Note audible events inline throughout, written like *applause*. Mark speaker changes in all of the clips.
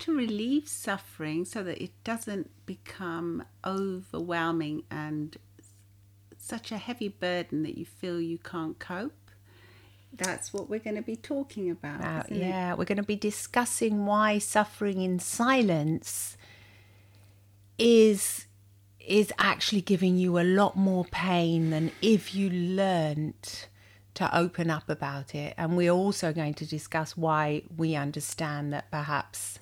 Speaker 1: to relieve suffering so that it doesn't become overwhelming and such a heavy burden that you feel you can't cope. That's what we're going to be talking about.
Speaker 2: About-
Speaker 1: isn't it?
Speaker 2: yeah, we're going to be discussing why suffering in silence is is actually giving you a lot more pain than if you learnt to open up about it. And we're also going to discuss why we understand that perhaps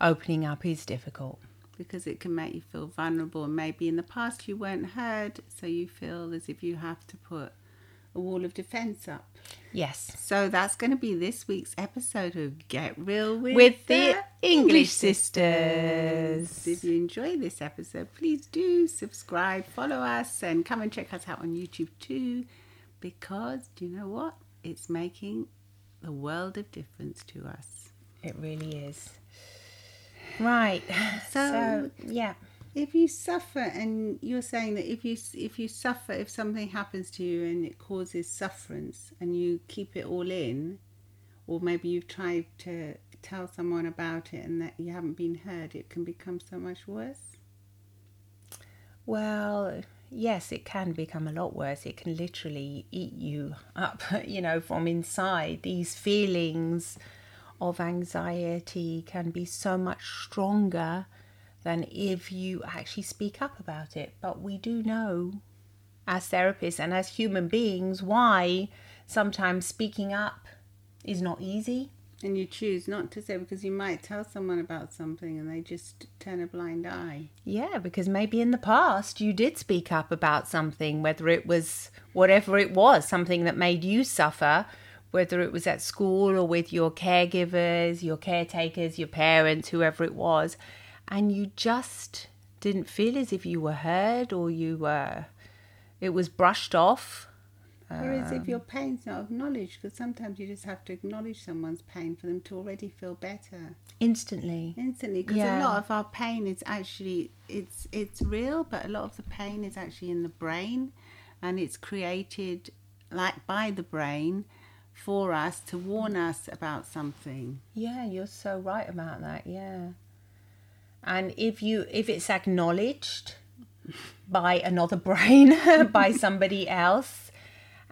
Speaker 2: opening up is difficult.
Speaker 1: because it can make you feel vulnerable and maybe in the past you weren't heard so you feel as if you have to put a wall of defense up
Speaker 2: Yes.
Speaker 1: so that's going to be this week's episode of get real with,
Speaker 2: With the English sisters.
Speaker 1: if you enjoy this episode please do subscribe follow us and come and check us out on youtube too because do you know what it's making the world of difference to us
Speaker 2: It really is. Right. *sighs*
Speaker 1: So-
Speaker 2: so yeah.
Speaker 1: if you suffer and you're saying that if you if you suffer if something happens to you and it causes sufferance and you keep it all in or maybe you've tried to tell someone about it and that you haven't been heard it can become so much worse
Speaker 2: Well, yes, it can become a lot worse. It can literally eat you up, *laughs* you know, from inside. These feelings of anxiety can be so much stronger than if you actually speak up about it. But we do know, as therapists and as human beings, why sometimes speaking up is not easy.
Speaker 1: and you choose not to say because you might tell someone about something and they just turn a blind eye
Speaker 2: Yeah, because maybe in the past you did speak up about something, whether it was whatever it was, something that made you suffer, whether it was at school or with your caregivers, your caretakers, your parents, whoever it was, and you just didn't feel as if you were heard or you were, it was brushed off.
Speaker 1: Whereas if um, your pain's not acknowledged, because sometimes you just have to acknowledge someone's pain for them to already feel better.
Speaker 2: Instantly.
Speaker 1: instantly because
Speaker 2: Yeah.
Speaker 1: a lot of our pain is actually it's it's real but a lot of the pain is actually in the brain and it's created like by the brain for us to warn us about something
Speaker 2: Yeah, you're so right about that. Yeah. And if you if it's acknowledged *laughs* by another brain, *laughs* by somebody else,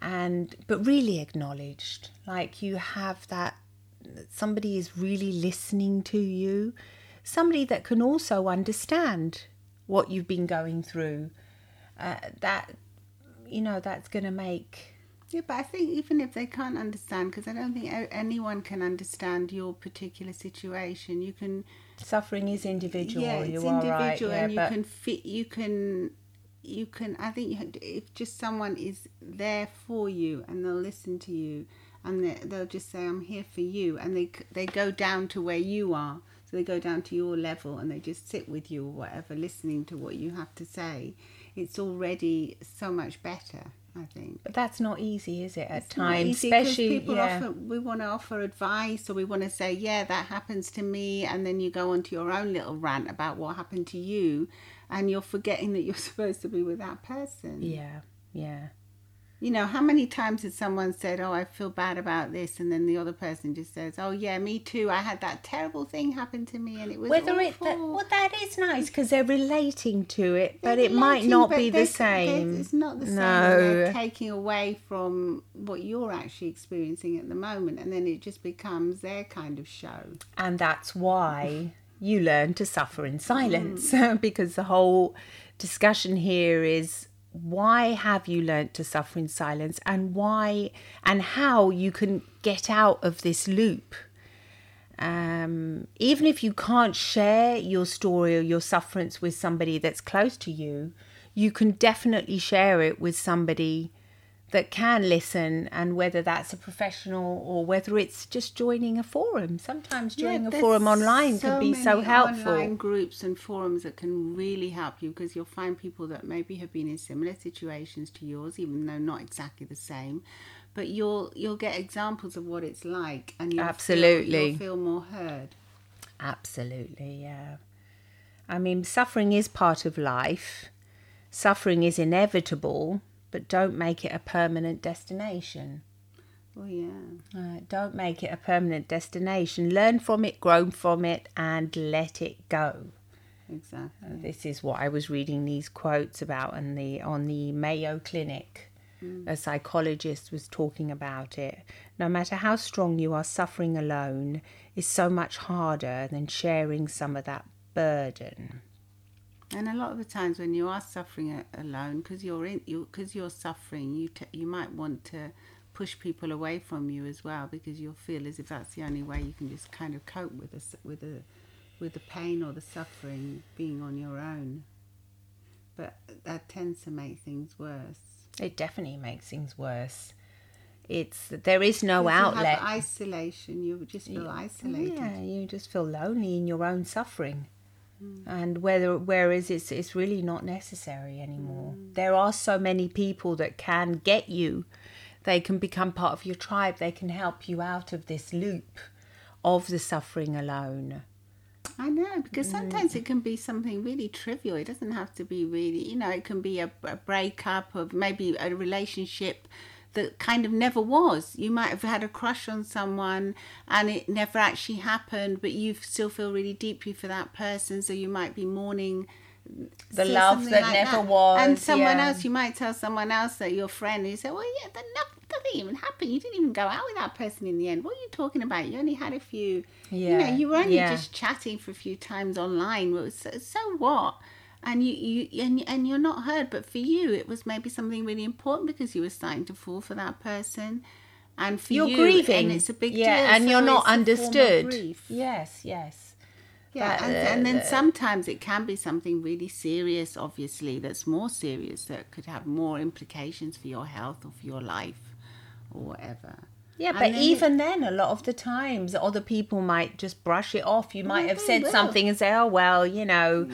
Speaker 2: and but really acknowledged, like you have that somebody is really listening to you, somebody that can also understand what you've been going through. Uh, that you know that's going to make
Speaker 1: yeah but i think even if they can't understand because i don't think anyone can understand your particular situation you can
Speaker 2: suffering is individual.
Speaker 1: yeah it's
Speaker 2: you are right.
Speaker 1: individual
Speaker 2: Yeah,
Speaker 1: and you
Speaker 2: but
Speaker 1: can fit you can you can i think you, have if just someone is there for you and they'll listen to you and they, they'll just say i'm here for you and they they go down to where you are so they go down to your level and they just sit with you or whatever listening to what you have to say it's already so much better i think
Speaker 2: But that's not easy, is it? At
Speaker 1: it's
Speaker 2: times, especially
Speaker 1: people
Speaker 2: yeah.
Speaker 1: often we want to offer advice or we want to say yeah that happens to me and then you go on to your own little rant about what happened to you and you're forgetting that you're *laughs* supposed to be with that person
Speaker 2: yeah, yeah.
Speaker 1: You know how many times has someone said oh i feel bad about this and then the other person just says oh yeah me too i had that terrible thing happen to me and it was
Speaker 2: Whether it that,
Speaker 1: awful."
Speaker 2: well, that is nice because they're relating to it, but
Speaker 1: They're
Speaker 2: it might not be the same.
Speaker 1: It's not the same.
Speaker 2: No.
Speaker 1: They're taking away from what you're actually experiencing at the moment, and then it just becomes their kind of show.
Speaker 2: and that's why you learn to suffer in silence
Speaker 1: Mm. *laughs*
Speaker 2: because the whole discussion here is why have you learnt to suffer in silence and why and how you can get out of this loop? Um, even if you can't share your story or your sufferance with somebody that's close to you you can definitely share it with somebody that can listen and whether that's a professional or whether it's just joining a forum sometimes joining a forum online can be so helpful
Speaker 1: Online groups and forums that can really help you because you'll find people that maybe have been in similar situations to yours, even though not exactly the same. But you'll you'll get examples of what it's like, and you'll
Speaker 2: Absolutely.
Speaker 1: feel, you'll feel more heard.
Speaker 2: Absolutely, yeah. I mean, suffering is part of life. Suffering is inevitable, but don't make it a permanent destination.
Speaker 1: Well, yeah.
Speaker 2: Uh, don't make it a permanent destination. Learn from it, grow from it, and let it go.
Speaker 1: Exactly.
Speaker 2: Uh, this is what I was reading these quotes about on the on the Mayo Clinic. A psychologist was talking about it. No matter how strong you are, suffering alone is so much harder than sharing some of that burden.
Speaker 1: And a lot of the times when you are suffering alone, because you're in, you because you're suffering, you t- you might want to push people away from you as well, because you'll feel as if that's the only way you can just kind of cope with the with the with the pain or the suffering being on your own. But that tends to make things worse.
Speaker 2: It definitely makes things worse. It's there is no outlet.
Speaker 1: isolation. You just feel isolated.
Speaker 2: Yeah, you just feel lonely in your own suffering. Mm. And whether whereas it's it's really not necessary anymore. Mm. There are so many people that can get you. They can become part of your tribe. They can help you out of this loop of the suffering alone.
Speaker 1: I know because mm. sometimes it can be something really trivial. It doesn't have to be really, you know, it can be a, a breakup of maybe a relationship that kind of never was. You might have had a crush on someone and it never actually happened, but you still feel really deeply for that person, so you might be mourning mm,
Speaker 2: The
Speaker 1: say
Speaker 2: love that
Speaker 1: like
Speaker 2: never
Speaker 1: that.
Speaker 2: was.
Speaker 1: And someone
Speaker 2: yeah.
Speaker 1: else, you might tell someone else that your friend, and you say, "Well, yeah, that no- nothing even happened. You didn't even go out with that person in the end. What are you talking about? You only had a few. You know,
Speaker 2: Yeah,
Speaker 1: you were only
Speaker 2: yeah.
Speaker 1: just chatting for a few times online. So, so what?" And you, you and and you're not heard, but for you, it was maybe something really important because you were starting to fall for that person, and for
Speaker 2: you're
Speaker 1: you,
Speaker 2: grieving.
Speaker 1: and it's a big
Speaker 2: yeah,
Speaker 1: deal.
Speaker 2: and
Speaker 1: so
Speaker 2: you're not
Speaker 1: it's a form of
Speaker 2: understood. Yes, yes.
Speaker 1: Yeah,
Speaker 2: That,
Speaker 1: and,
Speaker 2: uh,
Speaker 1: and then
Speaker 2: the-
Speaker 1: sometimes it can be something really serious, obviously, that's more serious, that could have more implications for your health or for your life or whatever.
Speaker 2: Yeah,
Speaker 1: And
Speaker 2: but
Speaker 1: then
Speaker 2: even then, a lot of the times, other people might just brush it off. You might have said
Speaker 1: will.
Speaker 2: something and say, "Oh well, you know,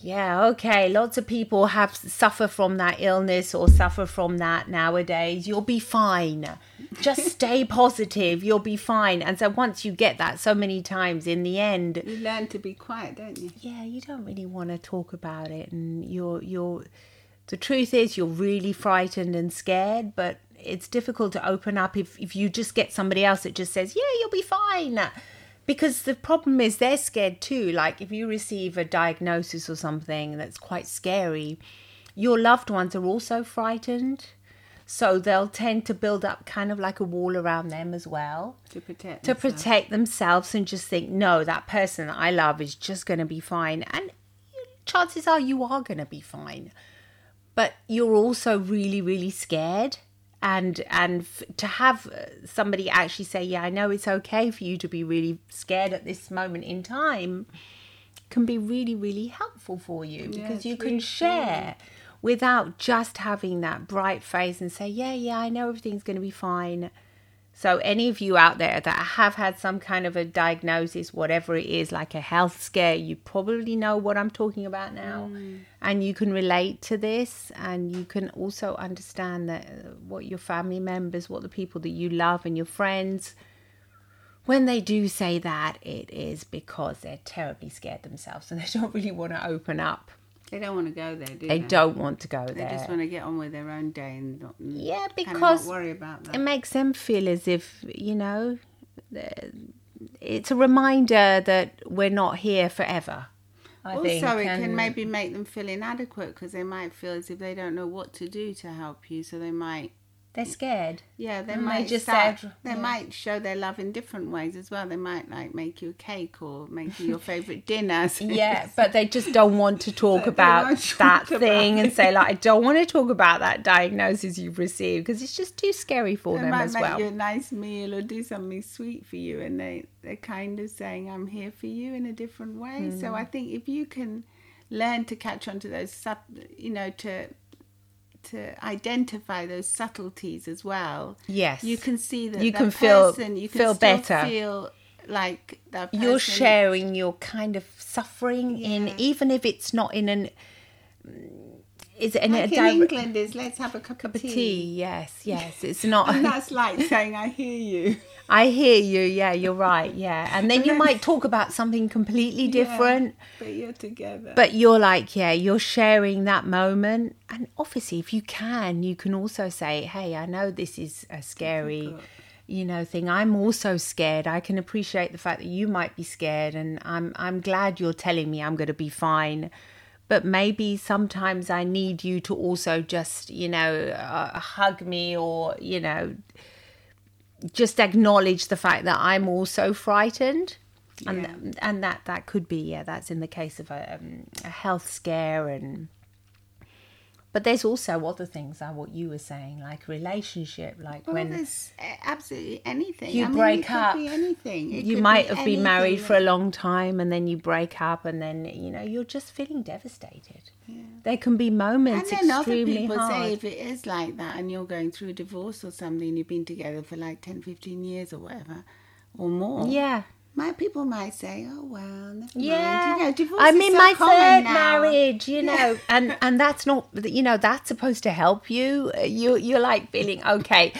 Speaker 2: yeah, okay." Lots of people have suffer from that illness or suffer from that nowadays. You'll be fine. Just *laughs* stay positive. You'll be fine. And so once you get that so many times, in the end,
Speaker 1: You learn to be quiet, don't you?
Speaker 2: yeah, you don't really want to talk about it, and you're you're. The truth is, you're really frightened and scared, but it's difficult to open up if if you just get somebody else that just says, "Yeah, you'll be fine," because the problem is they're scared too. Like if you receive a diagnosis or something that's quite scary, your loved ones are also frightened. So they'll tend to build up kind of like a wall around them as well
Speaker 1: To protect
Speaker 2: to
Speaker 1: themselves.
Speaker 2: protect themselves and just think, no, that person that I love is just going to be fine. And chances are you are going to be fine. But you're also really, really scared. And and f- to have uh, somebody actually say, yeah, I know it's okay for you to be really scared at this moment in time, can be really, really helpful for you because
Speaker 1: it's
Speaker 2: you can
Speaker 1: really
Speaker 2: share without just having that bright face and say, yeah, yeah, I know everything's going to be fine. So, any of you out there that have had some kind of a diagnosis, whatever it is, like a health scare, you probably know what I'm talking about now. And you can relate to this, and you can also understand that uh, what your family members, what the people that you love, and your friends, when they do say that, it is because they're terribly scared themselves and *laughs* they don't really want to open up.
Speaker 1: They don't want to go there, do
Speaker 2: They
Speaker 1: they?
Speaker 2: don't want to go there.
Speaker 1: They just want to get on with their own day and not,
Speaker 2: Yeah,
Speaker 1: of not
Speaker 2: because
Speaker 1: worry about that.
Speaker 2: it makes them feel as if you know it's a reminder that we're not here forever I
Speaker 1: also,
Speaker 2: think
Speaker 1: it can maybe make them feel inadequate because they might feel as if they don't know what to do to help you. So they might,
Speaker 2: they're scared
Speaker 1: yeah, they
Speaker 2: Mm, they
Speaker 1: might
Speaker 2: just
Speaker 1: start,
Speaker 2: said-
Speaker 1: they
Speaker 2: yeah.
Speaker 1: might show their love in different ways as well. They might like make you a cake or make you your *laughs* favorite dinner. *laughs*
Speaker 2: Yeah but they just don't want to talk about
Speaker 1: talk
Speaker 2: that
Speaker 1: about
Speaker 2: thing and say like i don't want to talk about that diagnosis you've received because it's just too scary for
Speaker 1: They
Speaker 2: them
Speaker 1: might
Speaker 2: as
Speaker 1: make
Speaker 2: well
Speaker 1: you a nice meal or do something sweet for you, and they they're kind of saying, "I'm here for you" in a different way. So
Speaker 2: Hmm.
Speaker 1: I think if you can learn to catch on to those, sub, you know, to to identify those subtleties as well,
Speaker 2: yes.
Speaker 1: You can see that
Speaker 2: You
Speaker 1: that
Speaker 2: can feel-
Speaker 1: you can
Speaker 2: feel better.
Speaker 1: feel like that person,
Speaker 2: you're sharing your kind of suffering in even if it's not in an is it an,
Speaker 1: Like
Speaker 2: a
Speaker 1: in
Speaker 2: direct
Speaker 1: England is let's have a cup, of tea.
Speaker 2: tea? Yes, *laughs* yes. It's not.
Speaker 1: And *laughs* that's like saying I hear you. *laughs*
Speaker 2: I hear you. Yeah, you're right. Yeah, and then you might talk about something completely different.
Speaker 1: Yeah, but you're together.
Speaker 2: But you're like, yeah, you're sharing that moment. And obviously, if you can, you can also say, hey, I know this is a scary,
Speaker 1: Difficult.
Speaker 2: you know, thing. I'm also scared. I can appreciate the fact that you might be scared, and I'm I'm glad you're telling me I'm going to be fine. But maybe sometimes I need you to also just, you know, uh, hug me or, you know, just acknowledge the fact that I'm also frightened. And,
Speaker 1: Yeah.
Speaker 2: and that that could be yeah that's in the case of a, um, a health scare and but there's also other things like what you were saying like relationship like
Speaker 1: well,
Speaker 2: when
Speaker 1: there's uh, absolutely anything.
Speaker 2: you
Speaker 1: I
Speaker 2: break up
Speaker 1: anything. It
Speaker 2: you might
Speaker 1: be
Speaker 2: have been married for a long time and then you break up and then you know you're just feeling devastated there can be moments
Speaker 1: And then other
Speaker 2: extremely
Speaker 1: people
Speaker 2: hard
Speaker 1: say if it is like that and you're going through a divorce or something, you've been together for like 10, 15 years or whatever, or more.
Speaker 2: yeah
Speaker 1: My people might say, "Oh well,
Speaker 2: Yeah,
Speaker 1: mind." You know,
Speaker 2: I'm
Speaker 1: is
Speaker 2: in
Speaker 1: so
Speaker 2: my third
Speaker 1: now.
Speaker 2: marriage, you know, and and that's not, you know, that's supposed to help you. Uh, you you're like feeling okay.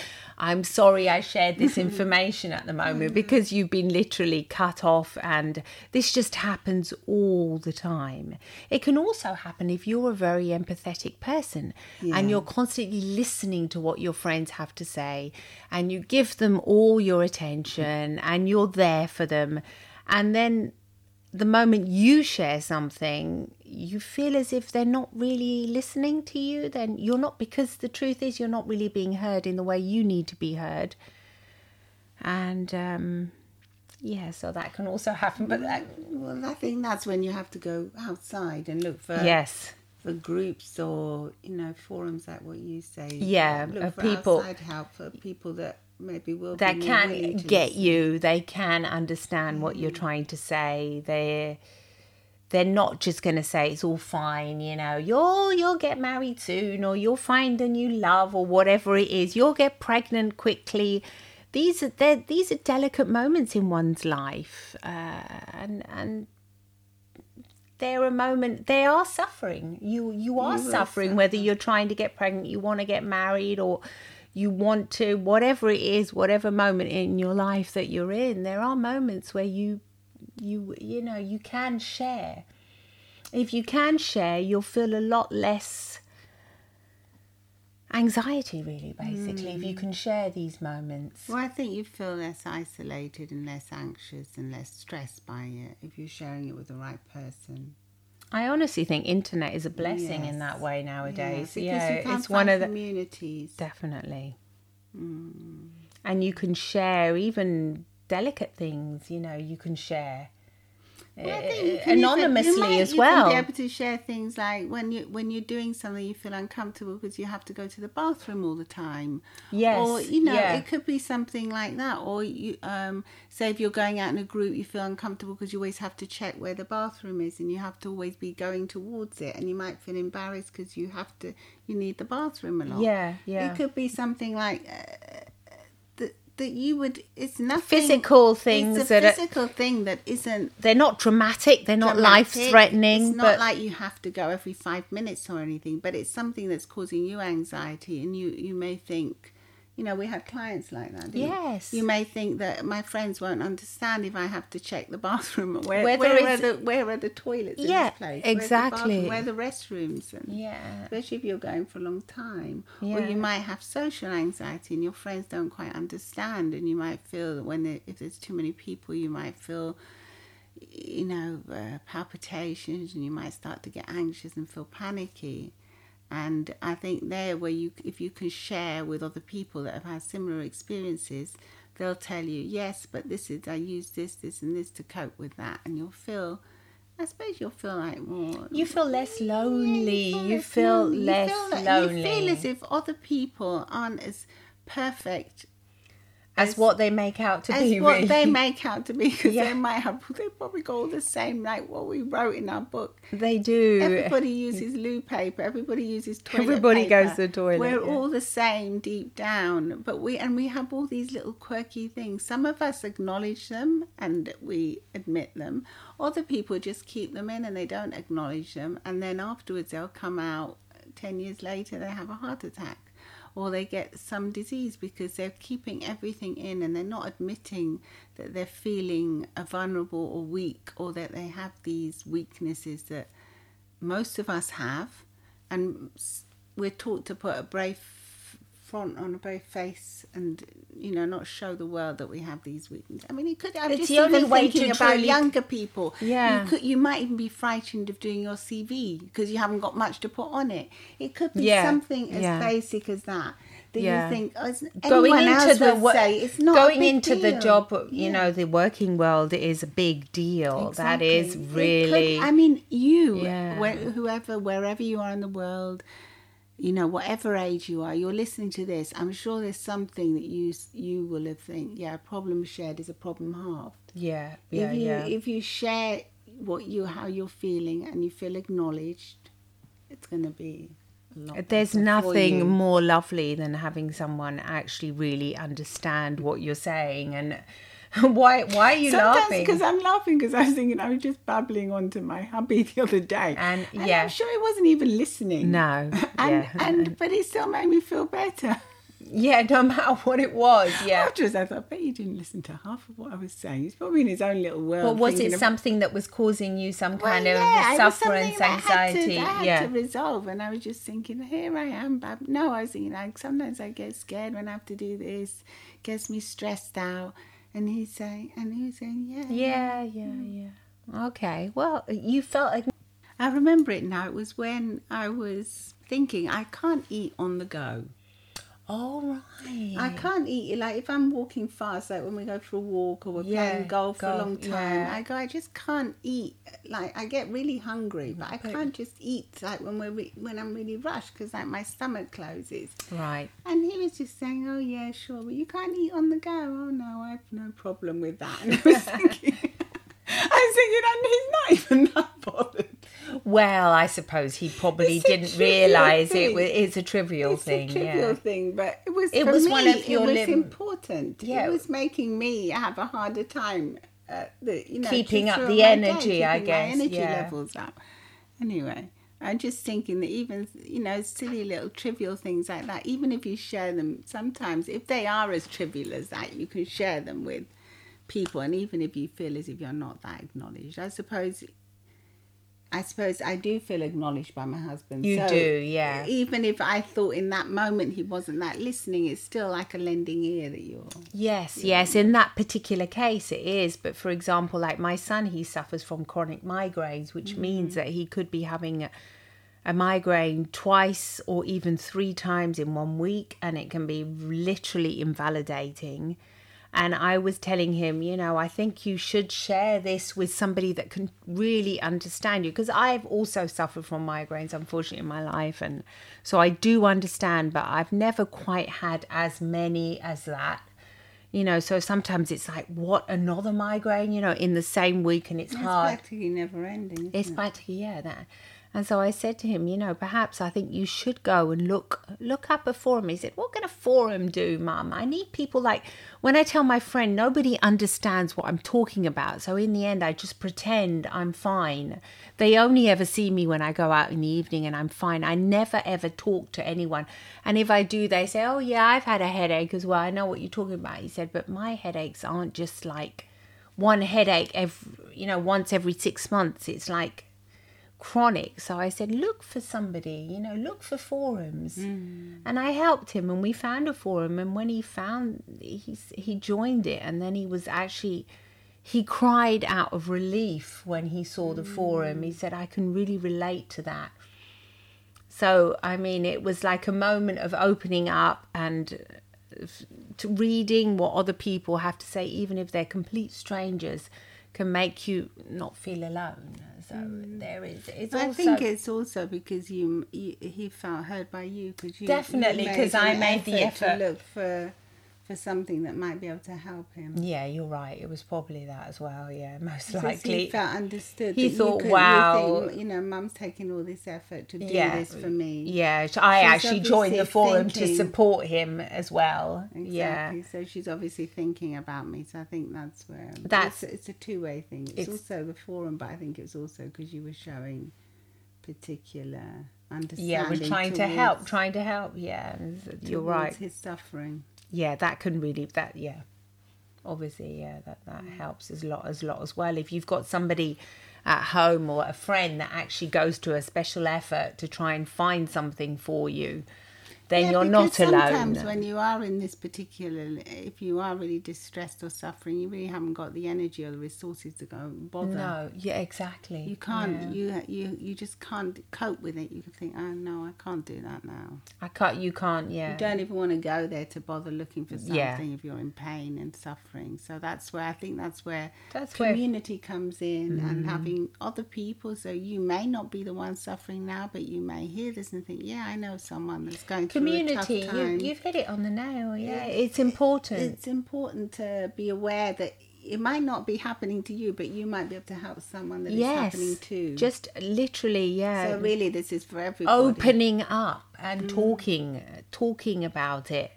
Speaker 2: I'm sorry I shared this *laughs* information at the moment because you've been literally cut off, and this just happens all the time. It can also happen if you're a very empathetic person
Speaker 1: Yeah.
Speaker 2: and you're constantly listening to what your friends have to say, and you give them all your attention, *laughs* and you're there for them, and then the moment you share something, you feel as if they're not really listening to you, then you're not, because the truth is, you're not really being heard in the way you need to be heard. And um, yeah, so that can also happen. But that,
Speaker 1: Well, I think that's when you have to go outside and look for
Speaker 2: yes,
Speaker 1: for groups or you know forums like what you say.
Speaker 2: Yeah,
Speaker 1: look for
Speaker 2: people-
Speaker 1: outside help for people that maybe will
Speaker 2: that
Speaker 1: be
Speaker 2: can get
Speaker 1: listen.
Speaker 2: you, they can understand what you're trying to say. They're they're not just going to say it's all fine, you know. You'll you'll get married soon, or you'll find a new love, or whatever it is. You'll get pregnant quickly. These are they're- these are delicate moments in one's life, uh, and and they're a moment. They are suffering. You you are
Speaker 1: You
Speaker 2: suffering whether you're trying to get pregnant, you want to get married, or you want to whatever it is, whatever moment in your life that you're in. There are moments where you you you know you can share if you can share you'll feel a lot less anxiety really basically if you can share these moments
Speaker 1: Well, I think you feel less isolated and less anxious and less stressed by it if you're sharing it with the right person.
Speaker 2: i honestly think internet is a blessing in that way nowadays yeah,
Speaker 1: can
Speaker 2: it's one of the
Speaker 1: communities.
Speaker 2: definitely
Speaker 1: Mm.
Speaker 2: and you can share even delicate things you know you can share
Speaker 1: Well, I think
Speaker 2: uh,
Speaker 1: you can even- you
Speaker 2: anonymously
Speaker 1: might
Speaker 2: as well
Speaker 1: be able to share things like when you when you're doing something you feel uncomfortable because you have to go to the bathroom all the time.
Speaker 2: Yes,
Speaker 1: Or you know,
Speaker 2: yeah.
Speaker 1: it could be something like that. Or you um say if you're going out in a group you feel uncomfortable because you always have to check where the bathroom is and you have to always be going towards it and you might feel embarrassed because you have to you need the bathroom a lot.
Speaker 2: yeah yeah
Speaker 1: It could be something like uh, that you would it's nothing
Speaker 2: Physical things
Speaker 1: It's a
Speaker 2: that are-
Speaker 1: physical thing that isn't
Speaker 2: they're not dramatic they're not life threatening
Speaker 1: It's not
Speaker 2: but
Speaker 1: like you have to go every five minutes or anything, but it's something that's causing you anxiety, and you you may think, you know, we had clients like that. didn't?
Speaker 2: Yes.
Speaker 1: You may think that my friends won't understand if I have to check the *laughs* bathroom. Where, where, are the where are the toilets in
Speaker 2: Yeah,
Speaker 1: this place? Where's the
Speaker 2: exactly.
Speaker 1: bathroom? Where are the restrooms? And
Speaker 2: yeah
Speaker 1: especially if you're going for a long time or you might have social anxiety and your friends don't quite understand and you might feel that when there, if there's too many people you might feel you know uh, palpitations and you might start to get anxious and feel panicky and i think there where you if you can share with other people that have had similar experiences they'll tell you yes but this is i use this this and this to cope with that and you'll feel I suppose you'll feel like more.
Speaker 2: you feel less lonely
Speaker 1: Yeah,
Speaker 2: you feel
Speaker 1: lonely.
Speaker 2: less
Speaker 1: you feel like-
Speaker 2: lonely
Speaker 1: You feel as if other people aren't as perfect
Speaker 2: as what they make out to
Speaker 1: as
Speaker 2: be
Speaker 1: what
Speaker 2: really.
Speaker 1: they make out to be because
Speaker 2: Yeah.
Speaker 1: they might have they probably got all the same like what we wrote in our book.
Speaker 2: they do
Speaker 1: Everybody uses loo paper. Everybody uses toilet
Speaker 2: Everybody
Speaker 1: paper.
Speaker 2: goes to the toilet,
Speaker 1: We're
Speaker 2: yeah.
Speaker 1: all the same deep down, but we and we have all these little quirky things. Some of us acknowledge them and we admit them. Other people just keep them in and they don't acknowledge them, and then afterwards they'll come out 10 years later they have a heart attack or they get some disease because they're keeping everything in and they're not admitting that they're feeling vulnerable or weak or that they have these weaknesses that most of us have. And we're taught to put a brave front on a brave face and you know not show the world that we have these weaknesses. I mean, it could. I'm
Speaker 2: It's
Speaker 1: just
Speaker 2: the only
Speaker 1: even
Speaker 2: way
Speaker 1: thinking
Speaker 2: to
Speaker 1: about
Speaker 2: truly-
Speaker 1: younger people.
Speaker 2: Yeah.
Speaker 1: you could. You might even be frightened of doing your CV because you haven't got much to put on it. It could be
Speaker 2: Yeah,
Speaker 1: something as
Speaker 2: yeah.
Speaker 1: basic as that. That
Speaker 2: Yeah.
Speaker 1: you think oh,
Speaker 2: going into
Speaker 1: else
Speaker 2: the
Speaker 1: would
Speaker 2: wo-
Speaker 1: say it's not a
Speaker 2: going into the job you
Speaker 1: Yeah.
Speaker 2: know the working world is a big deal that is
Speaker 1: Exactly. It could-
Speaker 2: really
Speaker 1: I mean, you,
Speaker 2: Yeah.
Speaker 1: where, whoever, wherever you are in the world, you know, whatever age you are, you're listening to this. I'm sure there's something that you you will have think, yeah, a problem shared is a problem halved.
Speaker 2: yeah yeah
Speaker 1: if you
Speaker 2: yeah
Speaker 1: if you share what you how you're feeling and you feel acknowledged, it's going to be. Lot
Speaker 2: There's nothing more lovely than having someone actually really understand what you're saying and *laughs* why why are you
Speaker 1: Sometimes
Speaker 2: laughing?
Speaker 1: because I'm laughing because I was thinking I was just babbling on to my hubby *laughs* the other day,
Speaker 2: And, yeah.
Speaker 1: I'm sure he wasn't even listening.
Speaker 2: No, *laughs*
Speaker 1: and
Speaker 2: yeah.
Speaker 1: and but it still made me feel better.
Speaker 2: Yeah, no matter what it was, yeah.
Speaker 1: Afterwards, I thought, I bet he didn't listen to half of what I was saying. He's probably in his own little world.
Speaker 2: But was it
Speaker 1: of-
Speaker 2: something that was causing you some
Speaker 1: Well,
Speaker 2: kind of
Speaker 1: yeah, was
Speaker 2: sufferance,
Speaker 1: something I had to-
Speaker 2: anxiety?
Speaker 1: I had
Speaker 2: yeah.
Speaker 1: to resolve, and I was just thinking, here I am. Bab. No, I was thinking, like sometimes I get scared when I have to do this, gets me stressed out. And he's saying, and he's saying, yeah,
Speaker 2: yeah, yeah, yeah. Okay. Well, you felt like
Speaker 1: I remember it now. It was when I was thinking, I can't eat on the go.
Speaker 2: All right.
Speaker 1: I can't eat it. like if I'm walking fast, like when we go for a walk or we're
Speaker 2: Yeah,
Speaker 1: playing golf for a long time.
Speaker 2: yeah.
Speaker 1: I go, I just can't eat. Like I get really hungry, but I can't just eat like when we're re- when I'm really rushed because like my stomach closes.
Speaker 2: Right.
Speaker 1: And he was just saying, "Oh yeah, sure, but you can't eat on the go." Oh no, I have no problem with that. *laughs* And *laughs* *laughs* I was thinking, I was thinking, and he's not even that bothered.
Speaker 2: Well, I suppose he probably didn't realise it was it's a trivial
Speaker 1: it's
Speaker 2: thing.
Speaker 1: a trivial
Speaker 2: yeah.
Speaker 1: thing, but it was
Speaker 2: It
Speaker 1: for
Speaker 2: was
Speaker 1: me,
Speaker 2: one of your
Speaker 1: it was
Speaker 2: lim-
Speaker 1: important.
Speaker 2: Yeah.
Speaker 1: It was making me have a harder time. Uh, the, you know,
Speaker 2: Keeping up the energy,
Speaker 1: day,
Speaker 2: I guess,
Speaker 1: My energy
Speaker 2: yeah.
Speaker 1: levels up. Anyway, I'm just thinking that even you know silly little trivial things like that, even if you share them, sometimes if they are as trivial as that, you can share them with people, and even if you feel as if you're not that acknowledged, I suppose. I suppose I do feel acknowledged by my husband.
Speaker 2: You
Speaker 1: So
Speaker 2: do, yeah.
Speaker 1: Even if I thought in that moment he wasn't that listening, it's still like a lending ear that you're.
Speaker 2: Yes, yes. In that particular case, it is. But for example, like my son, he suffers from chronic migraines, which mm. means that he could be having a, a migraine twice or even three times in one week, and it can be literally invalidating. And I was telling him, you know, I think you should share this with somebody that can really understand you. Because I've also suffered from migraines, unfortunately, in my life. And so I do understand, but I've never quite had as many as that. You know, so sometimes it's like, what, another migraine, you know, in the same week, and it's
Speaker 1: It's
Speaker 2: hard.
Speaker 1: It's practically never ending. isn't
Speaker 2: It's
Speaker 1: it?
Speaker 2: practically yeah that. And so I said to him, you know, perhaps I think you should go and look look up a forum. He said, "What can a forum do, Mum? I need people like when I tell my friend, nobody understands what I'm talking about. So in the end, I just pretend I'm fine. They only ever see me when I go out in the evening, and I'm fine. I never ever talk to anyone. And if I do, they say, "Oh yeah, I've had a headache as well. I know what you're talking about." He said, "But my headaches aren't just like." one headache every you know once every six months it's like chronic. So i said look for somebody you know look for forums. And i helped him and we found a forum and when he found he, he joined it and then he was actually he cried out of relief when he saw the forum. He said i can really relate to that. So i mean it was like a moment of opening up and uh, to reading what other people have to say even if they're complete strangers can make you not feel alone so mm. there is it's
Speaker 1: I
Speaker 2: also
Speaker 1: think it's also because you, you he felt heard by you because you
Speaker 2: Definitely, because I made the effort.
Speaker 1: to look for for something that might be able to help him.
Speaker 2: yeah you're right it was probably that as well yeah most likely
Speaker 1: he felt understood.
Speaker 2: He thought,
Speaker 1: could- you
Speaker 2: "Wow."
Speaker 1: think, you know, Mum's taking all this effort to do
Speaker 2: Yeah.
Speaker 1: this for me.
Speaker 2: yeah so i
Speaker 1: She's
Speaker 2: actually joined the forum to support him as well yeah
Speaker 1: Exactly. So she's obviously thinking about me. So I think that's where
Speaker 2: That's-
Speaker 1: it's, it's a two way thing. It's,
Speaker 2: It's-
Speaker 1: also the forum, but I think it's also because you were showing particular understanding.
Speaker 2: Yeah, we're trying to help, trying to help. Yeah, you're right.
Speaker 1: His suffering.
Speaker 2: Yeah, that can really that yeah. Obviously, yeah, that that mm. helps as lot as lot as well. If you've got somebody at home or a friend that actually goes to a special effort to try and find something for you, then
Speaker 1: Yeah,
Speaker 2: you're not
Speaker 1: because
Speaker 2: alone.
Speaker 1: Sometimes when you are in this particular, if you are really distressed or suffering, you really haven't got the energy or the resources to go and bother.
Speaker 2: no, yeah, exactly.
Speaker 1: You can't.
Speaker 2: Yeah.
Speaker 1: You you you just can't cope with it. You can think, oh no, I can't do that now.
Speaker 2: I can't. You can't. Yeah.
Speaker 1: You don't even want to go there to bother looking for something
Speaker 2: Yeah.
Speaker 1: if you're in pain and suffering. So that's where I think that's where
Speaker 2: That's where- Mm.
Speaker 1: community comes in and having other people. So you may not be the one suffering now, but you may hear this and think, yeah, I know someone that's going through
Speaker 2: Community. You, you've hit it on the nail. Yeah,
Speaker 1: Yeah.
Speaker 2: it's important.
Speaker 1: it's important to be aware that it might not be happening to you, but you might be able to help someone that it's
Speaker 2: yes.
Speaker 1: happening to.
Speaker 2: Just literally, yeah.
Speaker 1: so really, this is for everybody.
Speaker 2: opening up and
Speaker 1: Mm.
Speaker 2: talking talking about it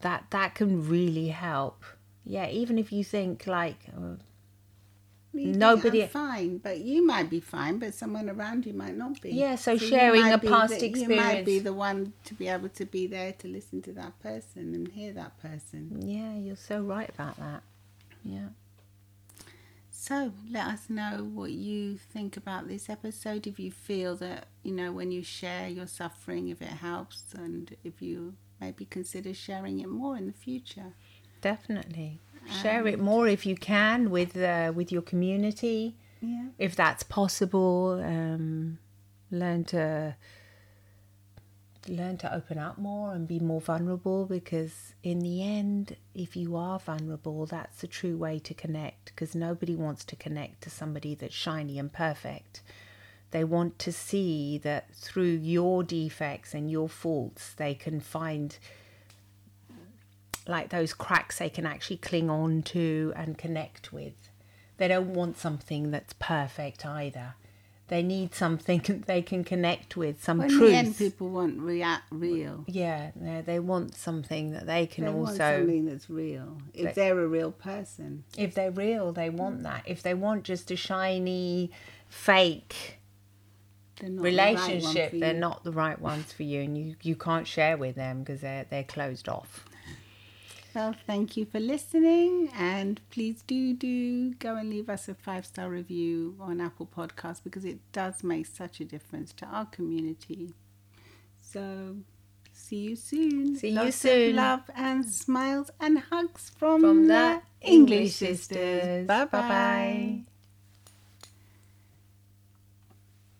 Speaker 2: that that can really help yeah even if you think like oh,
Speaker 1: You think,
Speaker 2: nobody-
Speaker 1: "I'm fine, but you might be fine, but someone around you might not be.
Speaker 2: Yeah, so
Speaker 1: you
Speaker 2: sharing a past
Speaker 1: the, You might be the one to be able to be there to listen to that person and hear that person.
Speaker 2: yeah you're so right about that yeah
Speaker 1: So let us know what you think about this episode. If you feel that you know when you share your suffering, if it helps, and if you maybe consider sharing it more in the future.
Speaker 2: definitely share it more if you can with uh, with your community
Speaker 1: Yeah.
Speaker 2: if that's possible um, learn to learn to open up more and be more vulnerable because in the end if you are vulnerable that's the true way to connect because nobody wants to connect to somebody that's shiny and perfect they want to see that through your defects and your faults they can find like those cracks they can actually cling on to and connect with they don't want something that's perfect either. They need something *laughs* they can connect with, some
Speaker 1: Well,
Speaker 2: truth.
Speaker 1: in people want rea- real.
Speaker 2: yeah, no, they want something that they can
Speaker 1: They want
Speaker 2: also,
Speaker 1: something that's real. If
Speaker 2: They-
Speaker 1: they're a real person.
Speaker 2: if they're real, they want hmm. that. If they want just a shiny, fake
Speaker 1: not the right
Speaker 2: relationship, they're
Speaker 1: you.
Speaker 2: not the right ones for you, and you, you can't share with them because they're they're closed off.
Speaker 1: Well, thank you for listening, and please do do go and leave us a five star review on Apple Podcasts because it does make such a difference to our community. So, see you soon.
Speaker 2: See you
Speaker 1: Lots of
Speaker 2: soon.
Speaker 1: love and smiles and hugs from,
Speaker 2: From
Speaker 1: the
Speaker 2: the
Speaker 1: English
Speaker 2: English
Speaker 1: sisters.
Speaker 2: sisters.
Speaker 1: Bye bye.